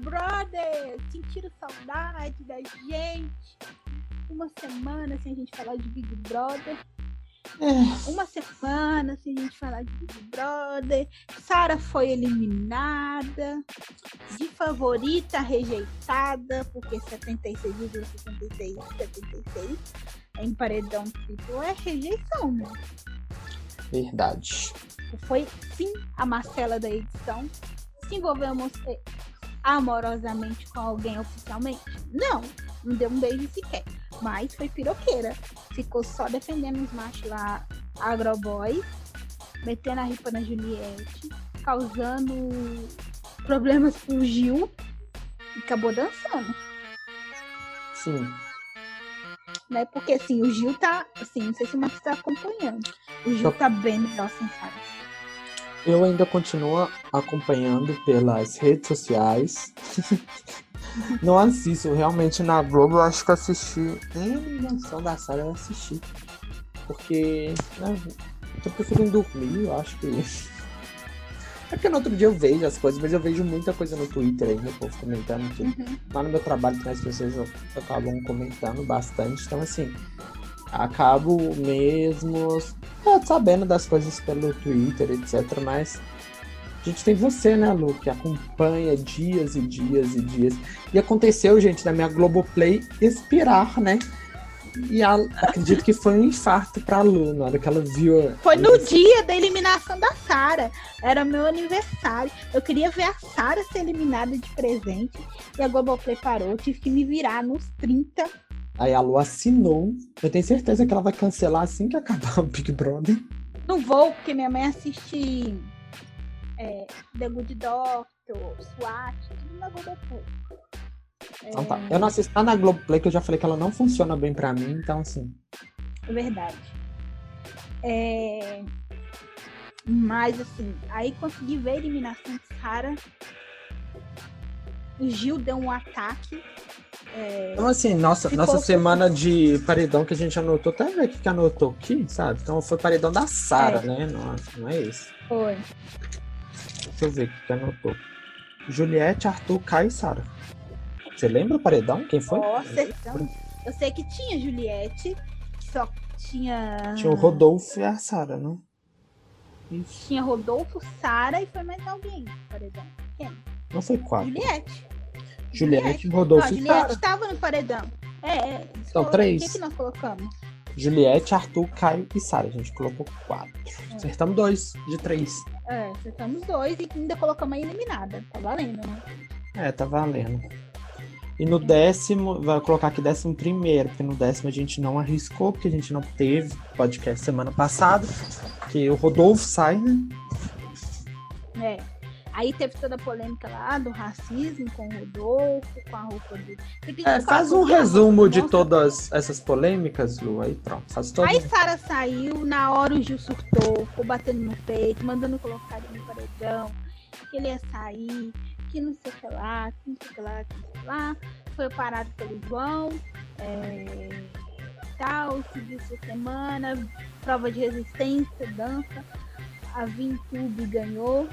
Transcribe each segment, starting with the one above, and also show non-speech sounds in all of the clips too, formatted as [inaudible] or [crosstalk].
Brother! Sentiram saudade da gente? Uma semana sem a gente falar de Big Brother. É. Uma semana sem a gente falar de Big Brother. Sara foi eliminada. De favorita rejeitada, porque 76,76, 76 em paredão triplo é rejeição, né? Verdade. Foi sim a Marcela da edição. Se envolveu amo- amorosamente com alguém oficialmente? Não, não deu um beijo sequer. Mas foi piroqueira. Ficou só defendendo os machos lá, agroboy, metendo a ripa na Juliette, causando problemas pro Gil e acabou dançando. Sim. Né? Porque assim, o Gil tá. Assim, não sei se o Marcos tá acompanhando. O Gil Tô. tá bem melhor sem Sara. Eu ainda continuo acompanhando pelas redes sociais. [laughs] Não assisto, realmente na Globo eu acho que assisti. Nem a eliminação da Sarah eu assisti. Porque. Né, eu tô preferindo dormir, eu acho que. [laughs] É porque no outro dia eu vejo as coisas, mas eu vejo muita coisa no Twitter ainda, o povo comentando que Uhum. lá no meu trabalho as pessoas acabam comentando bastante. Então, assim, acabo mesmo é, sabendo das coisas pelo Twitter, etc. Mas a gente tem você, né, Lu, que acompanha dias e dias e dias. E aconteceu, gente, da minha Globoplay expirar, né? E a- acredito que foi um infarto pra Lu na hora que ela viu. Foi no dia da eliminação da Sara. Era meu aniversário. Eu queria ver a Sara ser eliminada de presente. E a Globoplay parou. Eu tive que me virar nos 30. Aí a Lu assinou. Eu tenho certeza que ela vai cancelar assim que acabar [laughs] o Big Brother. Não vou, porque minha mãe assiste é, The Good Doctor, SWAT, tudo na Globoplay. Então tá. Eu não assisto nada na Globoplay, que eu já falei que ela não funciona bem pra mim, então assim. É verdade. É, Mas assim, aí consegui ver a eliminação de Sara. O Gil deu um ataque. É, Então, assim, nossa, nossa semana de paredão que a gente anotou, até ver o que anotou aqui, sabe? Então foi paredão da Sara, É. né? Não, não é esse. Foi. Deixa eu ver o que anotou. Juliette, Arthur, Caio e Sara. Você lembra o paredão? Quem foi? Nossa, então, eu sei que tinha Juliette, que só tinha. Tinha o Rodolfo e a Sara, não? Isso. Tinha Rodolfo, Sara e foi mais alguém. Paredão. Quem? Não foi quatro. Juliette. Juliette, Rodolfo e Juliette estava no paredão. É, é. São O três. que, que nós colocamos? Juliette, Arthur, Caio e Sara. A gente colocou quatro. Acertamos dois de três. É, acertamos dois e ainda colocamos a eliminada. Tá valendo, né? É, tá valendo. E no décimo, vai colocar aqui décimo primeiro, porque no décimo a gente não arriscou, porque a gente não teve podcast semana passada, que o Rodolfo sai, né? É. Aí teve toda a polêmica lá do racismo com o Rodolfo, com a roupa acredita É, faz um a resumo de todas essas polêmicas, Lu, aí pronto, faz todo Aí Sara saiu, na hora o Gil surtou, ficou batendo no peito, mandando colocar ele no paredão, que ele ia sair, que não sei o que lá, que não sei o que lá, que não sei o que lá. Foi parado pelo João, é, tal, seguiu sua semana, prova de resistência, dança. A Vintube ganhou.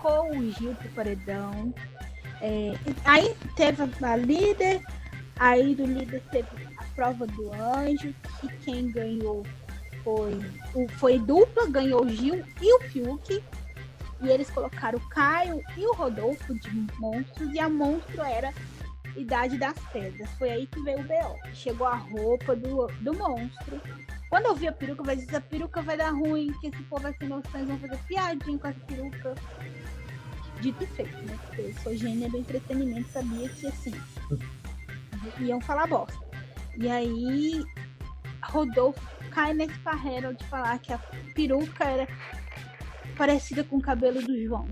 Indicou o Gil pro paredão. É, aí teve a líder, Aí do líder teve a prova do anjo, que quem ganhou foi, o, foi dupla, ganhou o Gil e o Fiuk. E eles colocaram o Caio e o Rodolfo de monstros, e a monstro era Idade das Pedras. Foi aí que veio o B.O. Chegou a roupa do, do monstro. Quando eu vi a peruca, eu falei, essa peruca vai dar ruim, que esse povo vai ser noção, vão fazer piadinha com essa peruca. Dito e feito, né? Porque eu sou gênia do entretenimento, sabia que assim, iam falar bosta. E aí, Rodolfo cai nesse parreiro de falar que a peruca era parecida com o cabelo do João.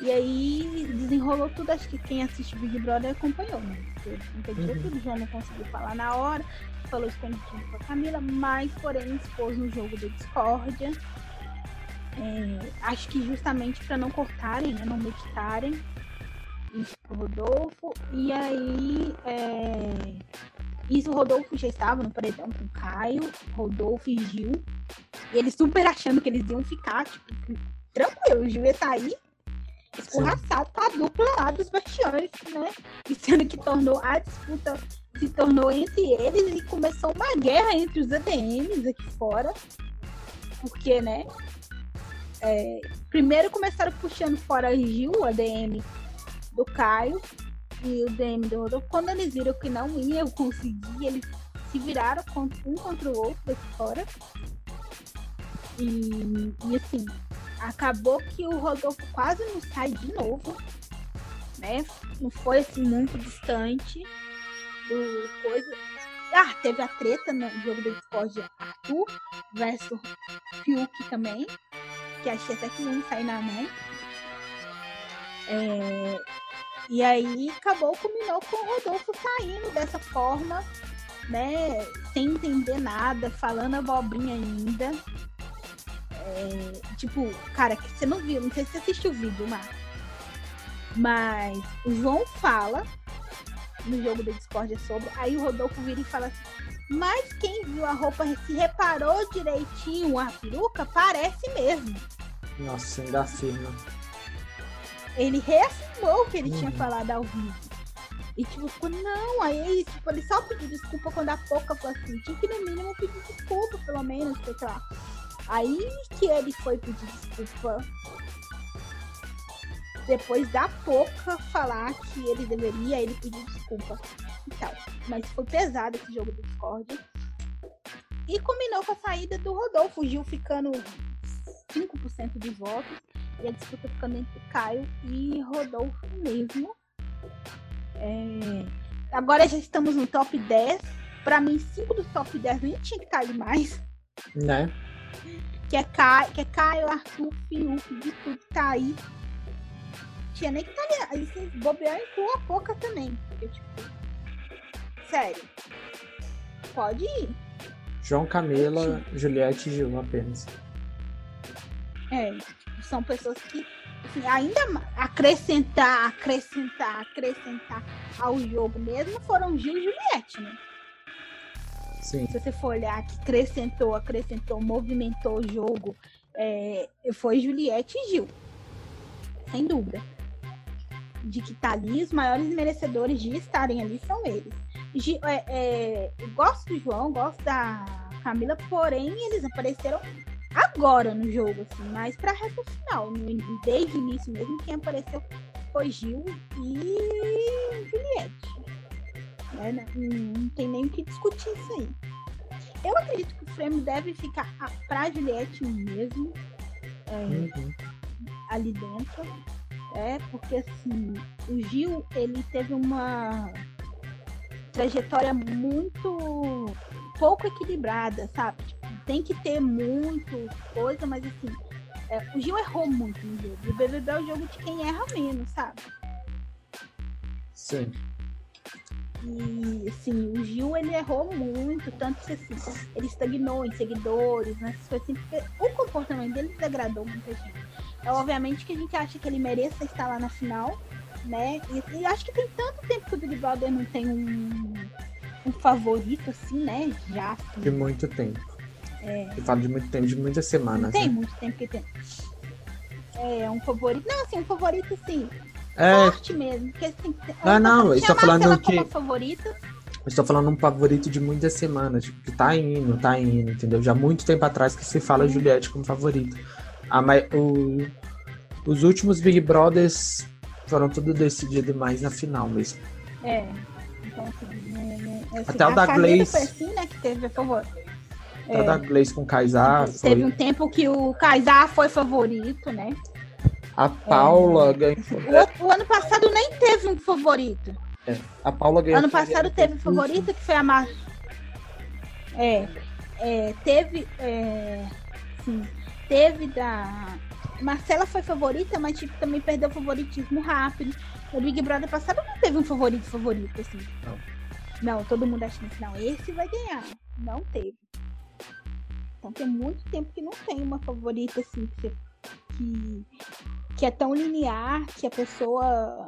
E aí desenrolou tudo, acho que quem assiste Big Brother acompanhou, né? Porque Uhum. tudo, o João não conseguiu falar na hora, falou escondidinho com a Camila, mas porém expôs no jogo da discórdia. É, acho que justamente para não cortarem, né, não meditarem isso pro Rodolfo. E aí, é, isso o Rodolfo já estava no paredão com o Caio, Rodolfo e Gil. E eles super achando que eles iam ficar, tipo, tranquilo, o Gil ia sair escorraçado com a dupla lá dos bastiões, né? E sendo que tornou a disputa se tornou entre eles e começou uma guerra entre os ADMs aqui fora. Porque, né? É, primeiro começaram puxando fora Gil, o ADM do Caio e o DM do Rodolfo. Quando eles viram que não ia conseguir, eles se viraram um contra o outro aqui fora. E, e assim, acabou que o Rodolfo quase não sai de novo, né? Não foi assim muito distante do coisa. Ah, teve a treta no jogo da Discord Arthur versus Fiuk também, que achei até que não sair na mão. É... E aí acabou, culminou com o Rodolfo saindo dessa forma, né? Sem entender nada, falando abobrinha ainda. É, tipo, cara, que você não viu, não sei se você assistiu o vídeo, Marcos. Mas o João fala no jogo da Discord sobre, aí o Rodolfo vira e fala assim, mas quem viu a roupa se reparou direitinho a peruca, parece mesmo. Nossa, ainda afirma. Ele reafirmou o que ele uhum. tinha falado ao vivo. E tipo, ficou, não, aí tipo, ele só pediu desculpa quando a pouca falou assim, tinha que no mínimo pedir desculpa, pelo menos, sei lá. Aí que ele foi pedir desculpa. Depois da Poca falar que ele deveria, ele pedir desculpa e tal. Mas foi pesado esse jogo do Discord. E combinou com a saída do Rodolfo, Gil ficando 5% dos votos. E a disputa ficando entre Caio e Rodolfo mesmo. É... Agora já estamos no top 10. Para mim, 5 dos top 10 nem tinha que cair mais. Né? Que é, Caio, que é Caio, Arthur, Fiuk, de tudo que tá aí. Tinha nem que tá ali. Aí se bobear inclua a pouca também. Porque, tipo. Sério. Pode ir. João Camila, Juliette e Gil apenas. É, são pessoas que assim, ainda acrescentar, acrescentar, acrescentar ao jogo mesmo foram Gil e Juliette, né? Sim. Se você for olhar que acrescentou, acrescentou, movimentou o jogo, é, foi Juliette e Gil. Sem dúvida. De que tá ali, os maiores merecedores de estarem ali são eles. É, é, gosto do João, gosto da Camila, porém eles apareceram agora no jogo, assim, mais pra reta final. Desde o início mesmo, quem apareceu foi Gil e Juliette. Né? Não, não tem nem o que discutir isso aí. Eu acredito que o frame deve ficar pra Juliette mesmo. É, uhum. Ali dentro. É, porque assim, o Gil, ele teve uma trajetória muito pouco equilibrada, sabe? Tipo, tem que ter muito coisa, mas assim, é, o Gil errou muito no jogo. E o BBB é o jogo de quem erra menos, sabe? Sim. E, assim, o Gil, ele errou muito, tanto que, assim, ele estagnou em seguidores, né? Foi assim, porque o comportamento dele desagradou muita gente. É, obviamente que a gente acha que ele mereça estar lá na final, né? E, e acho que tem tanto tempo que o Big Brother não tem um, um favorito, assim, né? Já. Assim. De muito tempo. É. Eu falo de muito tempo, de muitas semanas. Não tem né? muito tempo que tem. É, um favorito. Não, assim, um favorito, sim é... forte mesmo. Porque, assim, ah, não, eu estou falando que. Favorita. Eu estou falando um favorito de muitas semanas, tipo, que tá indo, tá indo, entendeu? Já há muito tempo atrás que se fala. Juliette como favorita. Ah, mas o, os últimos Big Brothers foram tudo decididos mais na final mesmo. É. Até o da Glaze. Assim, né, que teve a favor. Até é. o da Glaze com o Kaysar. Teve foi... um tempo que o Kaysar foi favorito, né? A Paula é. ganhou. O, o, ano passado nem teve um favorito. É. A Paula ganhou. Ano passado teve um favorito que foi a Mar... É, é, teve. É, sim, teve da. Marcela foi favorita, mas tipo, também perdeu o favoritismo rápido. O Big Brother passado não teve um favorito favorito, assim. Não. Não, todo mundo achando que não, esse vai ganhar. Não teve. Então tem muito tempo que não tem uma favorita assim que você que, que é tão linear, que a pessoa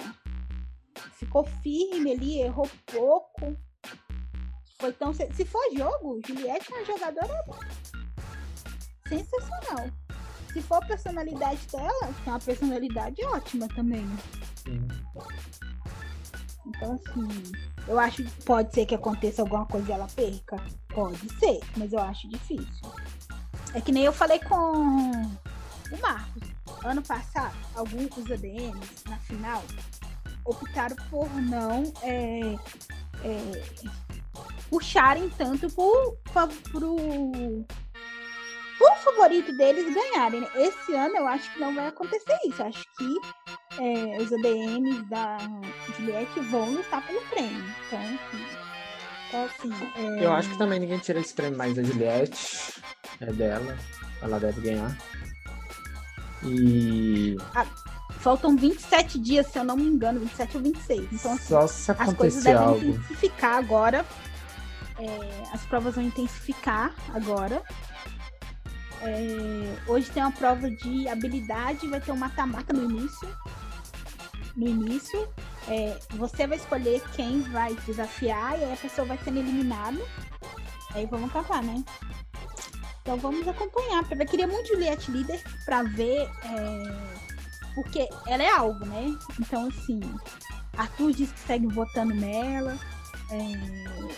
ficou firme ali, errou pouco. Foi tão. Se for jogo, Juliette é uma jogadora sensacional. se for a personalidade dela, é uma personalidade ótima também, né? Sim. Então, assim, eu acho que pode ser que aconteça alguma coisa e ela perca. Pode ser, mas eu acho difícil. É que nem eu falei com o Marcos. Ano passado, alguns dos ADMs, na final, optaram por não é, é, puxarem tanto pro, pro, favorito deles ganharem. né? Esse ano eu acho que não vai acontecer isso. Eu acho que é, os ADMs da Juliette vão lutar pelo prêmio. Então, então, assim é, Eu acho que também ninguém tira esse prêmio mais da Juliette. É dela. Ela deve ganhar. E faltam 27 dias, se eu não me engano, 27 ou 26. Então, assim, só se as coisas devem algo. intensificar agora. É, as provas vão intensificar agora. É, hoje tem uma prova de habilidade, vai ter um mata-mata no início. No início, é, você vai escolher quem vai desafiar e aí a pessoa vai sendo eliminada. Aí vamos acabar, né? Então vamos acompanhar. Eu queria muito Juliette líder pra ver, é, porque ela é algo, né? Então assim, Arthur diz que segue votando nela. é,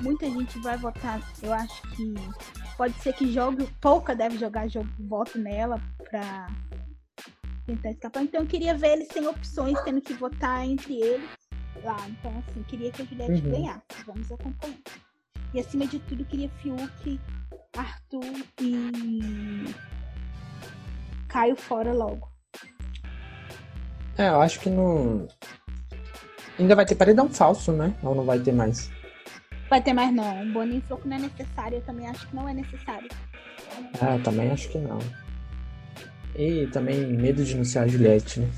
muita gente vai votar. Eu acho que pode ser que jogue. Pouca deve jogar jogo, voto nela pra tentar escapar. Então eu queria ver eles sem opções, tendo que votar entre eles lá. Então, assim, queria que a Juliette Uhum. ganhasse. Vamos acompanhar. E acima de tudo, queria Fiuk, Arthur e Caio fora logo. É, eu acho que não. Ainda vai ter paredão falso, né? Ou não vai ter mais? Vai ter mais não. O Boninho falou que não é necessário. Eu também acho que não é necessário. Ah, eu também acho que não. E também medo de ser a Juliette, né?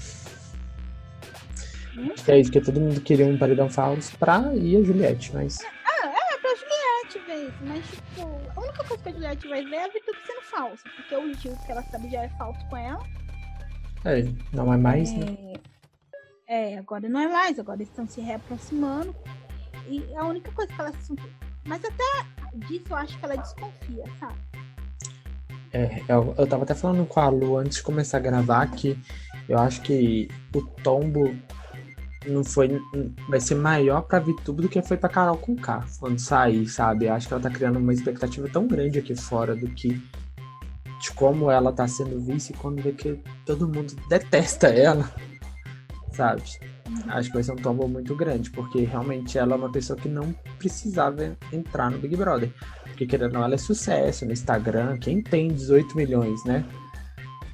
Hum? Que é isso, porque todo mundo queria um paredão falso pra ir a Juliette, mas. É pra Juliette ver isso. Mas, tipo, a única coisa que a Juliette vai ver é a Vitube sendo falsa. Porque o Gil, que ela sabe, já é falso com ela. É, não é mais, né? É, é, agora não é mais. Agora eles estão se reaproximando. E a única coisa que ela... Mas até disso eu acho que ela desconfia, sabe? É, eu, eu tava até falando com a Lu antes de começar a gravar que eu acho que o tombo não foi. Vai ser maior pra VTube do que foi pra Carol com K quando sair, sabe? Eu acho que ela tá criando uma expectativa tão grande aqui fora do que. de como ela tá sendo vice quando vê que todo mundo detesta ela, sabe? Acho que vai ser um tombo muito grande, porque realmente ela é uma pessoa que não precisava entrar no Big Brother. Porque querendo ou não, ela é sucesso no Instagram. Quem tem 18 milhões, né?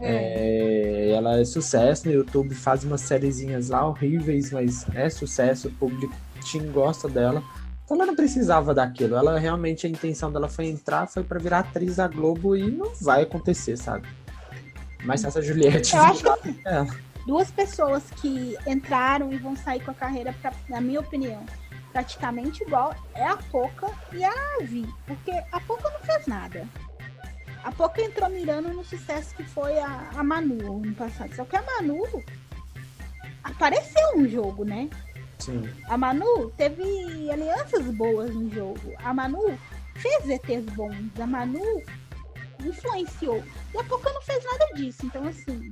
É, ela é sucesso no YouTube, faz umas sériezinhas lá horríveis, mas é sucesso, o público gosta dela. Então ela não precisava daquilo. Ela realmente a intenção dela foi entrar, foi pra virar atriz da Globo e não vai acontecer, sabe? Mas se essa Juliette Eu acho que [laughs] é, duas pessoas que entraram e vão sair com a carreira, pra, na minha opinião, praticamente igual é a Poca e a Vi. Porque a Poca não fez nada. A Poca entrou mirando no sucesso que foi a, a Manu no passado. Só que a Manu apareceu no jogo, né? sim. A Manu teve alianças boas no jogo. A Manu fez ETs bons. A Manu influenciou. E a Poca não fez nada disso. Então, assim,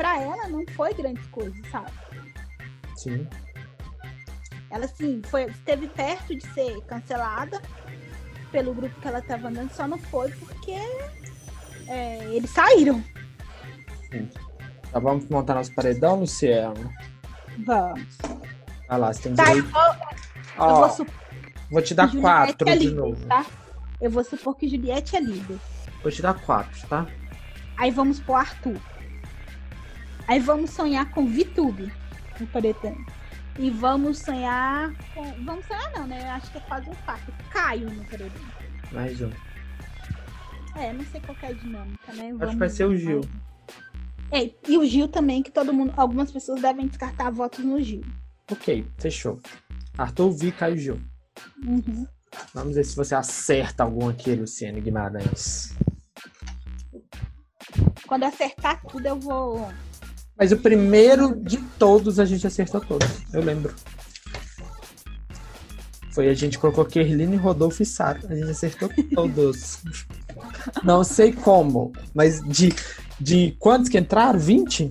pra ela não foi grandes coisas, sabe? Sim. Ela, assim, foi, esteve perto de ser cancelada pelo grupo que ela tava andando, só não foi porque é, eles saíram. Então vamos montar nosso paredão, Luciano. Vamos. Vai lá, você tem Tá, eu vou, eu Ó, vou supor vou te dar Juliette quatro é de líder, novo. tá? Eu vou supor que Juliette é líder. Vou te dar quatro, tá? Aí vamos pro Arthur. Aí vamos sonhar com Vitube no paredão. E vamos sonhar com. Vamos sonhar não, né? Eu acho que é quase um fato. Caio no paredão. Mais um. É, não sei qual é a dinâmica, né? Acho que vai ser o Gil. É, e o Gil também, que todo mundo. Algumas pessoas devem descartar votos no Gil. Ok, fechou. Arthur, Vi, Caio Gil. Uhum. Vamos ver se você acerta algum aqui, Luciane Guimarães. Quando acertar tudo, eu vou. Mas o primeiro de todos a gente acertou todos. Eu lembro. Foi a gente colocou Kerline, Rodolfo e Sara. A gente acertou todos. [laughs] Não sei como, mas de, de quantos que entraram? 20?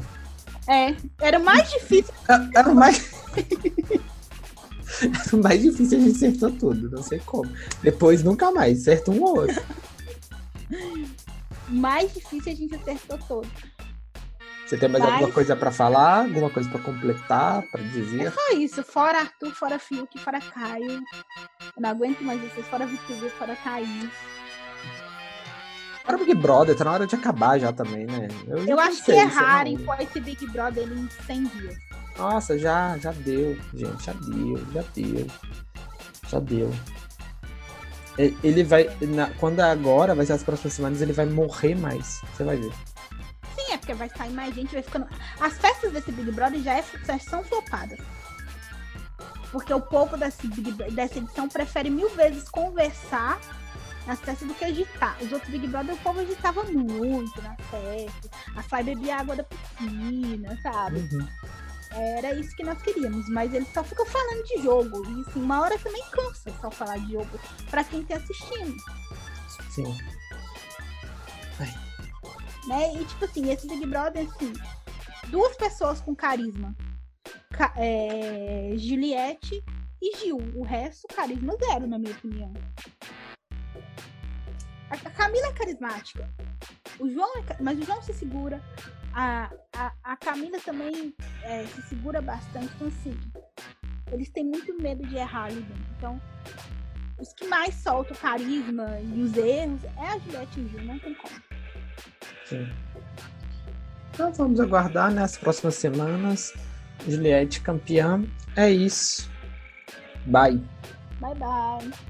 É, era mais difícil. [laughs] Era mais. era mais difícil a gente acertou tudo, não sei como. Depois nunca mais, acerta um ou outro. [laughs] mais difícil a gente acertou todo. Você tem mais Mas... alguma coisa para falar? Alguma coisa para completar, para dizer? É só isso. Fora Arthur, fora Fiuk, fora Caio. Eu não aguento mais vocês. Fora Vitor, fora Thaís. O Big Brother, tá na hora de acabar já também, né? Eu, eu acho que errarem com esse Big Brother em 100 dias. Nossa, já, já deu, gente. Já deu, já deu. Já deu. Ele vai. Na, quando é agora, vai ser as próximas semanas, ele vai morrer mais. Você vai ver porque vai sair mais gente, vai ficando. As festas desse Big Brother já, é, já são flopadas. Porque o povo desse Big, dessa edição prefere mil vezes conversar nas festas do que agitar. Os outros Big Brother o povo agitava muito nas festas. A Fly bebia água da piscina, sabe? Uhum. Era isso que nós queríamos, mas eles só ficam falando de jogo. E assim, uma hora também cansa só falar de jogo para quem tá assistindo. Sim. Né? E tipo assim, esse Big Brother, assim, duas pessoas com carisma. Ca é, Juliette e Gil. O resto, carisma zero, na minha opinião. A Camila é carismática. O João é, mas o João se segura. A, a, a Camila também é, se segura bastante. Então, assim, eles têm muito medo de errar ali dentro. Então, os que mais soltam o carisma e os erros é a Juliette e o Gil, não tem como. Então vamos aguardar nas né, próximas semanas. Juliette campeã. É isso. Bye. Bye bye.